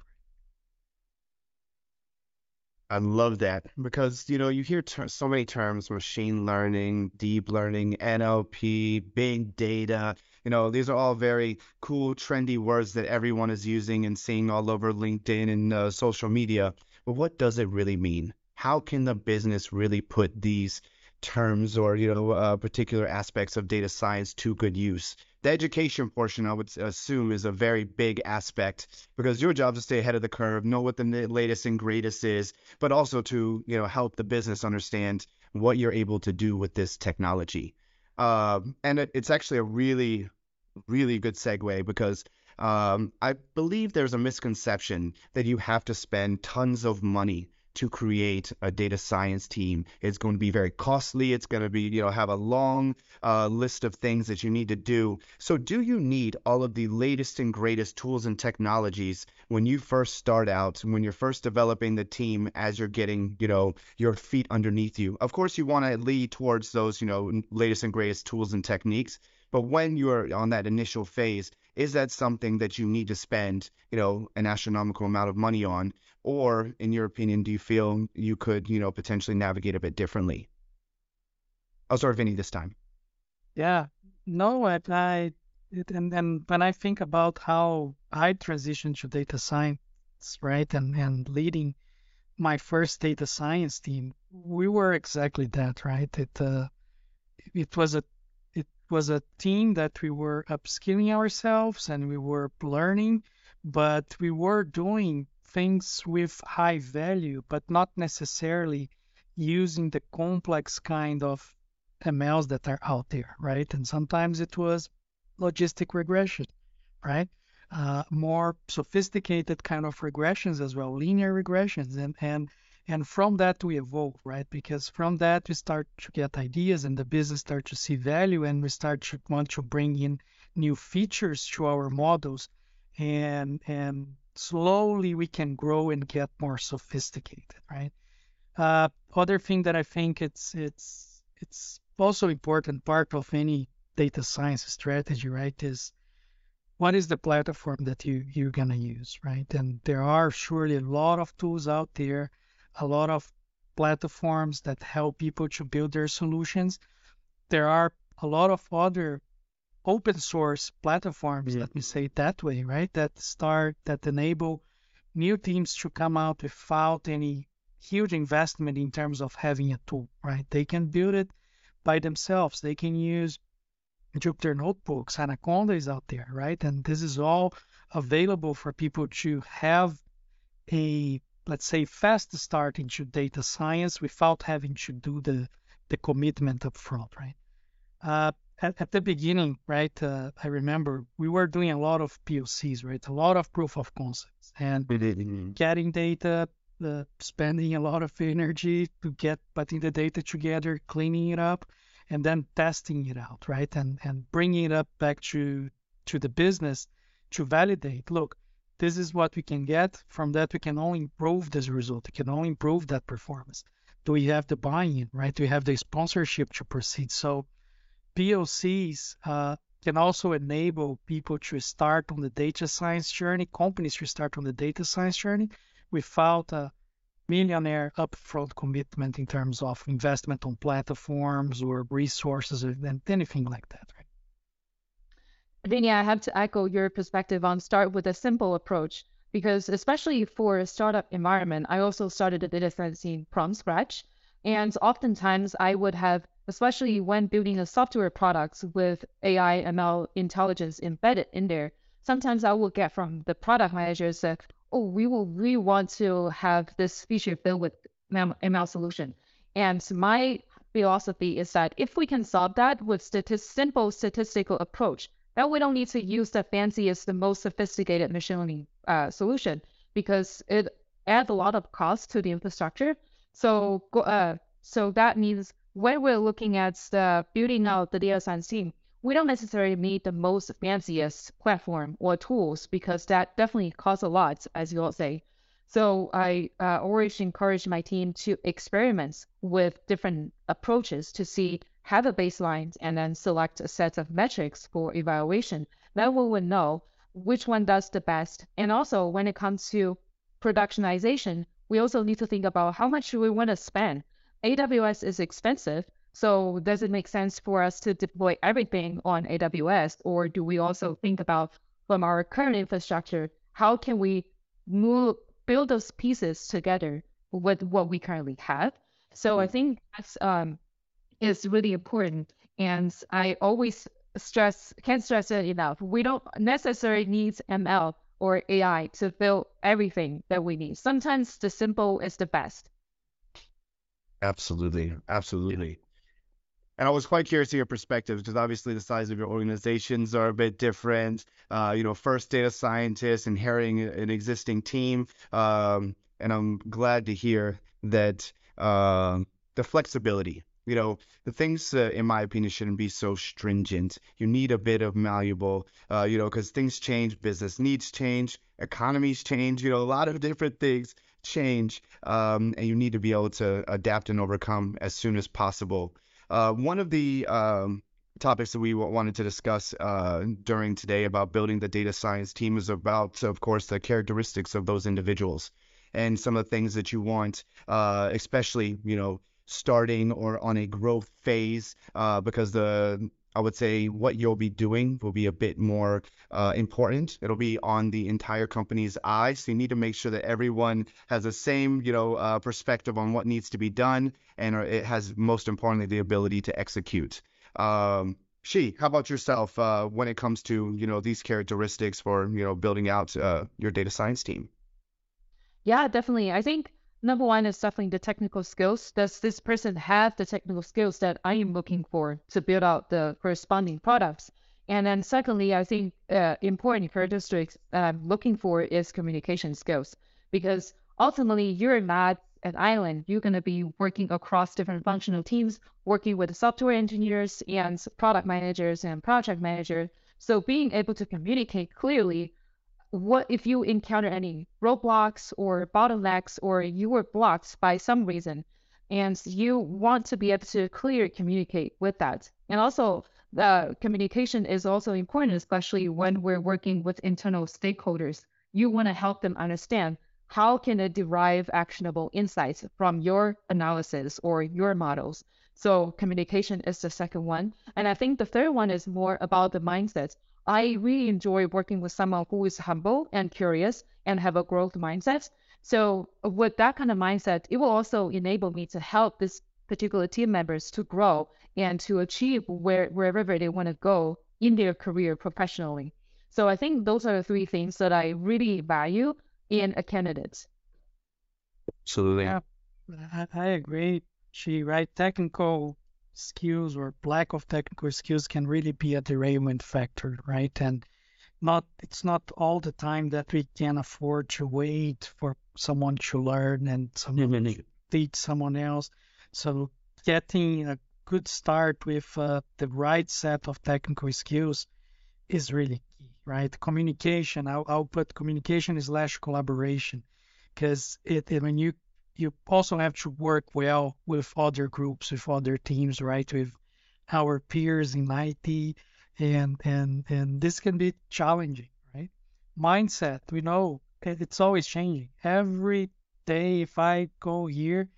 I love that because you know you hear ter- so many terms: machine learning, deep learning, NLP, big data. You know, these are all very cool, trendy words that everyone is using and seeing all over LinkedIn and uh, social media. But what does it really mean? How can the business really put these terms or you know uh, particular aspects of data science to good use? the education portion, I would assume, is a very big aspect because your job is to stay ahead of the curve, know what the latest and greatest is, but also to you know help the business understand what you're able to do with this technology. Um, and it, it's actually a really, really good segue because um, I believe there's a misconception that you have to spend tons of money to create a data science team. It's going to be very costly. It's going to be, you know, have a long uh, list of things that you need to do. So, do you need all of the latest and greatest tools and technologies when you first start out, when you're first developing the team as you're getting, you know, your feet underneath you? Of course, you want to lead towards those, you know, latest and greatest tools and techniques. But when you're on that initial phase, is that something that you need to spend, you know, an astronomical amount of money on? Or, in your opinion, do you feel you could, you know, potentially navigate a bit differently? I'll start Vinny this time. Yeah, no, I, I and and when I think about how I transitioned to data science, right, and and leading my first data science team, we were exactly that, right? It uh, it was a it was a team that we were upskilling ourselves and we were learning, but we were doing things with high value, but not necessarily using the complex kind of MLs that are out there, right? And sometimes it was logistic regression, right? Uh, more sophisticated kind of regressions as well, linear regressions, and and and from that we evolve, right? Because from that we start to get ideas, and the business start to see value, and we start to want to bring in new features to our models, and and slowly we can grow and get more sophisticated, right? Uh, other thing that I think it's it's it's also important part of any data science strategy, right? Is what is the platform that you you're gonna use, right? And there are surely a lot of tools out there, a lot of platforms that help people to build their solutions. There are a lot of other open source platforms, let me say it that way, right? That start, that enable new teams to come out without any huge investment in terms of having a tool, right? They can build it by themselves. They can use Jupyter Notebooks, Anaconda is out there, right? And this is all available for people to have a, let's say, fast start into data science without having to do the, the commitment up front, right? Uh, at, at the beginning, right, uh, I remember we were doing a lot of POCs, right, a lot of proof of concepts, and mm-hmm. getting data, uh, spending a lot of energy to get putting the data together, cleaning it up, and then testing it out, right, and and bringing it up back to to the business to validate. Look, this is what we can get. From that, we can only improve this result. We can only improve that performance. Do we have the buy-in, right? Do we have the sponsorship to proceed? So POCs uh, can also enable people to start on the data science journey, companies to start on the data science journey without a millionaire upfront commitment in terms of investment on platforms or resources and anything like that. Right? Vinny, I have to echo your perspective on start with a simple approach because especially for a startup environment, I also started a data science team from scratch. And oftentimes I would have especially when building a software products with AI ML intelligence embedded in there. Sometimes I will get from the product manager say, oh, we will we want to have this feature built with ML solution. And my philosophy is that if we can solve that with simple statistical approach, then we don't need to use the fanciest, the most sophisticated machine learning uh, solution because it adds a lot of cost to the infrastructure. So, uh, so that means when we're looking at the building out the data science team, we don't necessarily need the most fanciest platform or tools because that definitely costs a lot, as you all say. So I uh, always encourage my team to experiment with different approaches to see have a baseline and then select a set of metrics for evaluation. Then we will know which one does the best. And also when it comes to productionization, we also need to think about how much we want to spend. AWS is expensive, so does it make sense for us to deploy everything on AWS, or do we also think about from our current infrastructure, how can we move build those pieces together with what we currently have? So I think that's um, is really important, and I always stress can't stress it enough. We don't necessarily need ML or AI to build everything that we need. Sometimes the simple is the best. Absolutely, absolutely. And I was quite curious to your perspective because obviously the size of your organizations are a bit different. Uh, you know, first data scientist inheriting an existing team, um, and I'm glad to hear that uh, the flexibility. You know, the things, uh, in my opinion, shouldn't be so stringent. You need a bit of malleable, uh, you know, because things change, business needs change, economies change. You know, a lot of different things change, um, and you need to be able to adapt and overcome as soon as possible. Uh, one of the um, topics that we wanted to discuss uh, during today about building the data science team is about, of course, the characteristics of those individuals and some of the things that you want, uh, especially, you know, starting or on a growth phase, uh, because the I would say what you'll be doing will be a bit more uh, important. It'll be on the entire company's eye. So you need to make sure that everyone has the same, you know, uh, perspective on what needs to be done, and it has most importantly the ability to execute. Um, Xi, how about yourself uh, when it comes to you know these characteristics for you know building out uh, your data science team? Yeah, definitely. I think number one is definitely the technical skills. Does this person have the technical skills that I am looking for to build out the corresponding products? And then secondly, I think uh, important characteristics that I'm looking for is communication skills because ultimately you're not an island. You're going to be working across different functional teams, working with software engineers and product managers and project managers. So being able to communicate clearly what if you encounter any roadblocks or bottlenecks or you were blocked by some reason and you want to be able to clearly communicate with that? And also the communication is also important especially when we're working with internal stakeholders. You want to help them understand how can it derive actionable insights from your analysis or your models. So communication is the second one. And i think the third one is more about the mindset I really enjoy working with someone who is humble and curious and have a growth mindset. So with that kind of mindset, it will also enable me to help this particular team members to grow and to achieve where wherever they want to go in their career professionally. So I think those are the three things that I really value in a candidate. Absolutely. Yeah, I, I agree. Xi right technical skills or lack of technical skills can really be a derailment factor, right? And not it's not all the time that we can afford to wait for someone to learn and someone to teach someone else. So getting a good start with uh, the right set of technical skills is really key, right? Communication, I'll, I'll put communication slash collaboration because it, it when you you also have to work well with other groups, with other teams, right? With our peers in IT, and and and this can be challenging, right? Mindset, we know it's always changing. Every day, if I go here,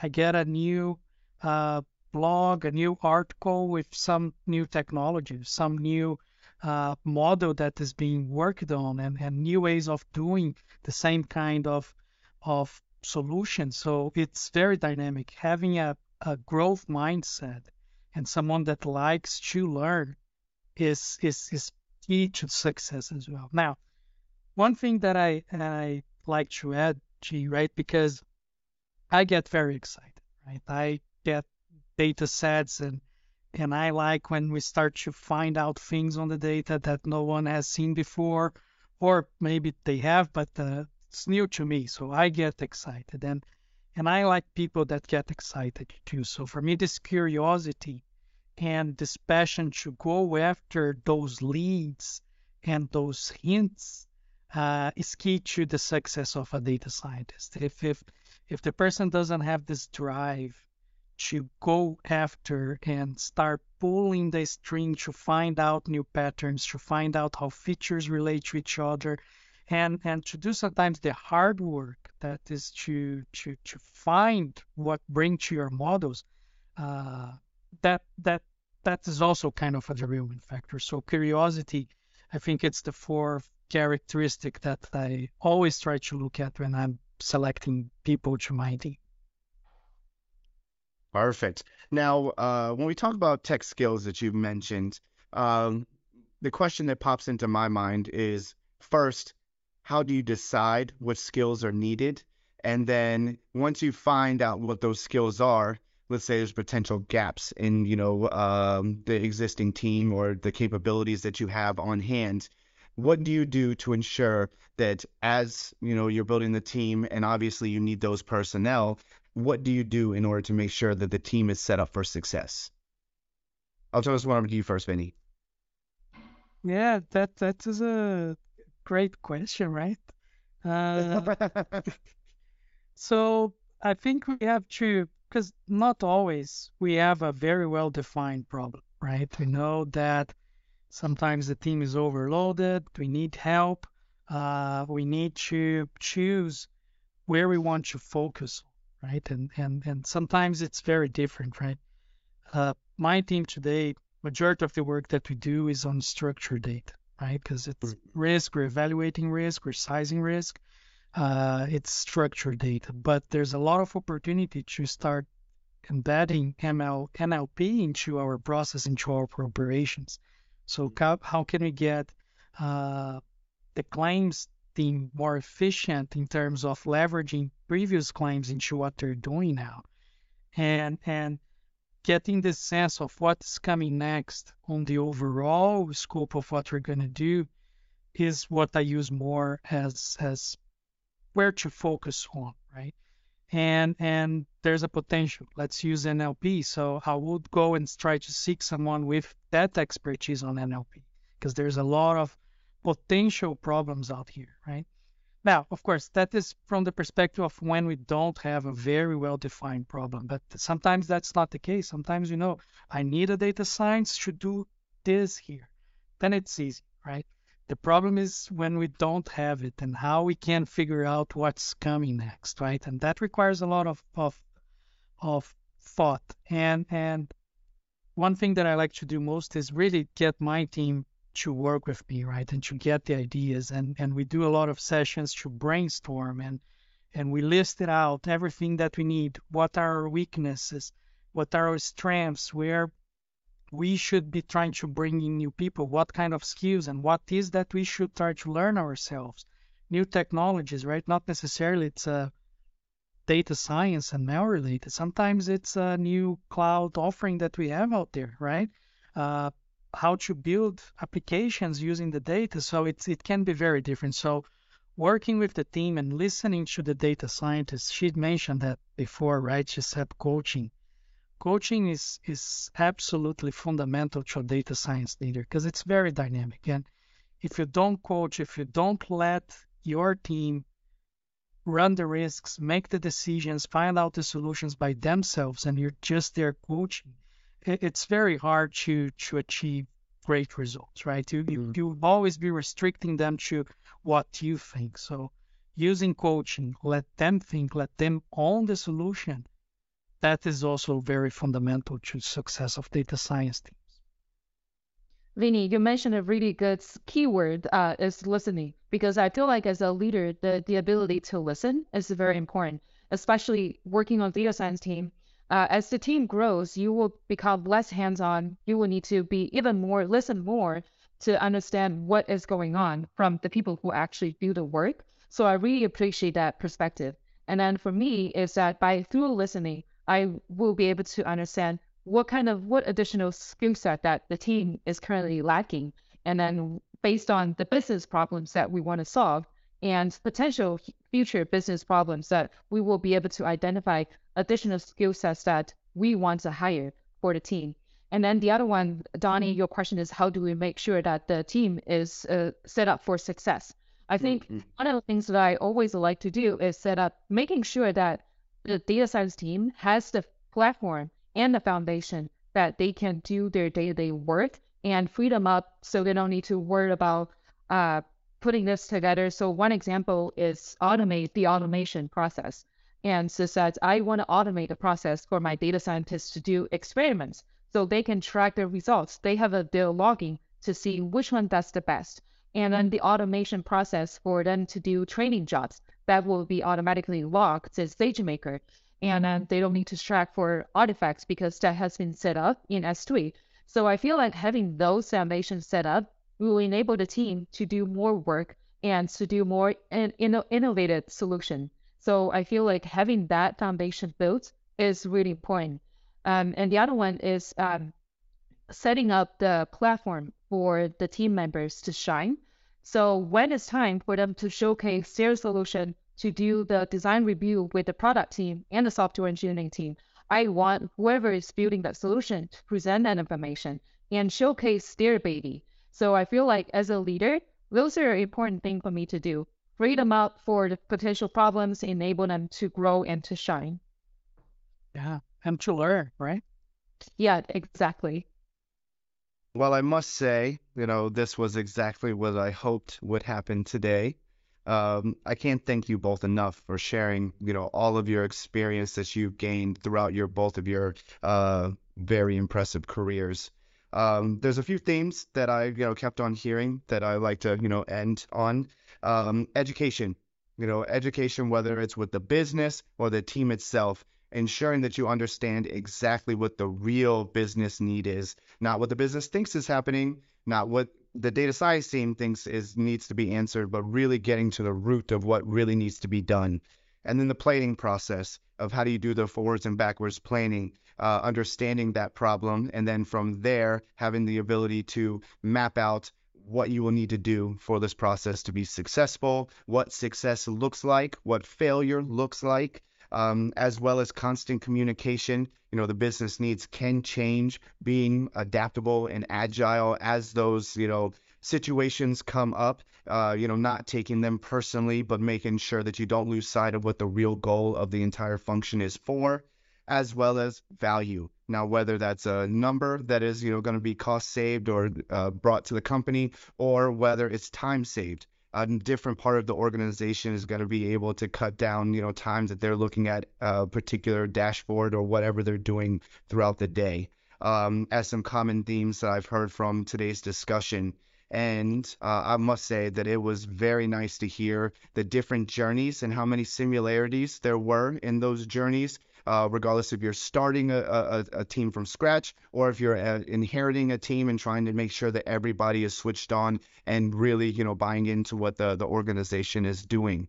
I get a new uh, blog, a new article with some new technology, some new uh, model that is being worked on, and, and new ways of doing the same kind of of solution. So it's very dynamic. Having a, a growth mindset and someone that likes to learn is is is key to success as well. Now, one thing that I I like to add, Xi, right, because I get very excited, right? I get data sets and and I like when we start to find out things on the data that no one has seen before, or maybe they have, but it's new to me, so I get excited, and and I like people that get excited too. So for me, this curiosity and this passion to go after those leads and those hints uh, is key to the success of a data scientist. If if if the person doesn't have this drive to go after and start pulling the string to find out new patterns, to find out how features relate to each other, and and to do sometimes the hard work that is to to to find what bring to your models uh, that that that is also kind of a derailment factor so curiosity i think it's the fourth characteristic that i always try to look at when i'm selecting people to my team Perfect. Now, uh, when we talk about tech skills that you've mentioned, um, the question that pops into my mind is first, how do you decide what skills are needed? And then once you find out what those skills are, let's say there's potential gaps in, you know, um, the existing team or the capabilities that you have on hand. What do you do to ensure that as you know you're building the team, and obviously you need those personnel, what do you do in order to make sure that the team is set up for success? I'll turn this one over to you first, Vinny. Yeah, that that is a great question, right? Uh, so I think we have to, because not always we have a very well defined problem, right? We know that sometimes the team is overloaded, we need help, uh, we need to choose where we want to focus right? And and and sometimes it's very different, right? Uh, my team today, majority of the work that we do is on structured data, right? Because it's mm-hmm. risk, we're evaluating risk, we're sizing risk. Uh, it's structured data, but there's a lot of opportunity to start embedding ML NLP into our process, into our operations. So how, how can we get uh, the claims team more efficient in terms of leveraging previous claims into what they're doing now and and getting the sense of what's coming next on the overall scope of what we're going to do is what I use more as as where to focus on, right? And and there's a potential. Let's use NLP. So I would go and try to seek someone with that expertise on NLP because there's a lot of potential problems out here, right? Now, of course, that is from the perspective of when we don't have a very well defined problem, but sometimes that's not the case. Sometimes, you know, I need a data science to do this here. Then it's easy, right? The problem is when we don't have it and how we can figure out what's coming next, right? And that requires a lot of of, of thought. And and one thing that I like to do most is really get my team to work with me, right, and to get the ideas. And and we do a lot of sessions to brainstorm and and we listed out everything that we need. What are our weaknesses? What are our strengths? Where we should be trying to bring in new people? What kind of skills and what is that we should try to learn ourselves? New technologies, right? Not necessarily it's a data science and ML related. Sometimes it's a new cloud offering that we have out there, right? Uh, how to build applications using the data. So it's it can be very different. So working with the team and listening to the data scientists, she mentioned that before, right? She said coaching. Coaching is is absolutely fundamental to a data science leader because it's very dynamic. And if you don't coach, if you don't let your team run the risks, make the decisions, find out the solutions by themselves, and you're just there coaching, it's very hard to to achieve great results, right? You, you, mm. you always be restricting them to what you think. So using coaching, let them think, let them own the solution. That is also very fundamental to success of data science teams. Vinny, you mentioned a really good keyword uh, is listening because I feel like as a leader, the, the ability to listen is very important, especially working on data science team uh, as the team grows, you will become less hands-on. You will need to be even more listen more to understand what is going on from the people who actually do the work. So I really appreciate that perspective. And then for me is that by through listening, I will be able to understand what kind of what additional skill set that the team is currently lacking. And then based on the business problems that we want to solve, and potential future business problems that we will be able to identify additional skill sets that we want to hire for the team. And then the other one, Donnie, your question is how do we make sure that the team is uh, set up for success? I think mm-hmm. one of the things that I always like to do is set up making sure that the data science team has the platform and the foundation that they can do their day-to-day work and free them up so they don't need to worry about uh, putting this together. So one example is automate the automation process. And so says I want to automate the process for my data scientists to do experiments so they can track their results. They have a their logging to see which one does the best. And then the automation process for them to do training jobs that will be automatically logged to SageMaker. And then they don't need to track for artifacts because that has been set up in S3. So I feel like having those foundations set up will enable the team to do more work and to do more in, in, innovative solution. So I feel like having that foundation built is really important. Um, and the other one is um, setting up the platform for the team members to shine. So when it's time for them to showcase their solution to do the design review with the product team and the software engineering team, I want whoever is building that solution to present that information and showcase their baby. So I feel like as a leader, those are important things for me to do. Free them up for the potential problems, enable them to grow and to shine. Yeah, and to learn, right? Yeah, exactly. Well, I must say, you know, this was exactly what I hoped would happen today. Um, I can't thank you both enough for sharing, you know, all of your experience that you've gained throughout your both of your uh, very impressive careers. Um, there's a few themes that I, you know, kept on hearing that I like to, you know, end on. Um, education, you know, education, whether it's with the business or the team itself, ensuring that you understand exactly what the real business need is, not what the business thinks is happening, not what the data science team thinks is needs to be answered, but really getting to the root of what really needs to be done. And then the planning process of how do you do the forwards and backwards planning, uh, understanding that problem, and then from there having the ability to map out what you will need to do for this process to be successful, what success looks like, what failure looks like, um, as well as constant communication. You know, the business needs can change, being adaptable and agile as those, you know, situations come up, uh, you know, not taking them personally, but making sure that you don't lose sight of what the real goal of the entire function is for, as well as value. Now, whether that's a number that is, you know, going to be cost saved or uh, brought to the company, or whether it's time saved a different part of the organization is going to be able to cut down, you know, times that they're looking at a particular dashboard or whatever they're doing throughout the day. Um, as some common themes that I've heard from today's discussion. And uh, I must say that it was very nice to hear the different journeys and how many similarities there were in those journeys uh, regardless if you're starting a, a, a, team from scratch or if you're uh, inheriting a team and trying to make sure that everybody is switched on and really, you know, buying into what the, the organization is doing.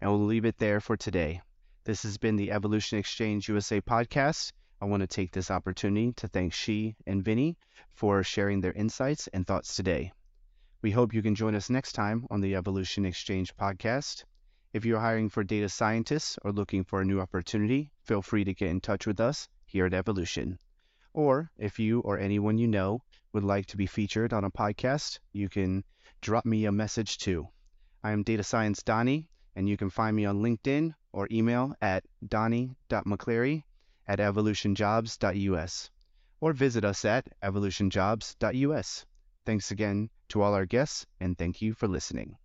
And we'll leave it there for today. This has been the Evolution Exchange USA podcast. I want to take this opportunity to thank Xi and Vinny for sharing their insights and thoughts today. We hope you can join us next time on the Evolution Exchange podcast. If you're hiring for data scientists or looking for a new opportunity, feel free to get in touch with us here at Evolution. Or if you or anyone you know would like to be featured on a podcast, you can drop me a message too. I am Data Science Donnie, and you can find me on LinkedIn or email at donnie.maclary at evolutionjobs.us or visit us at evolutionjobs.us. Thanks again to all our guests, and thank you for listening.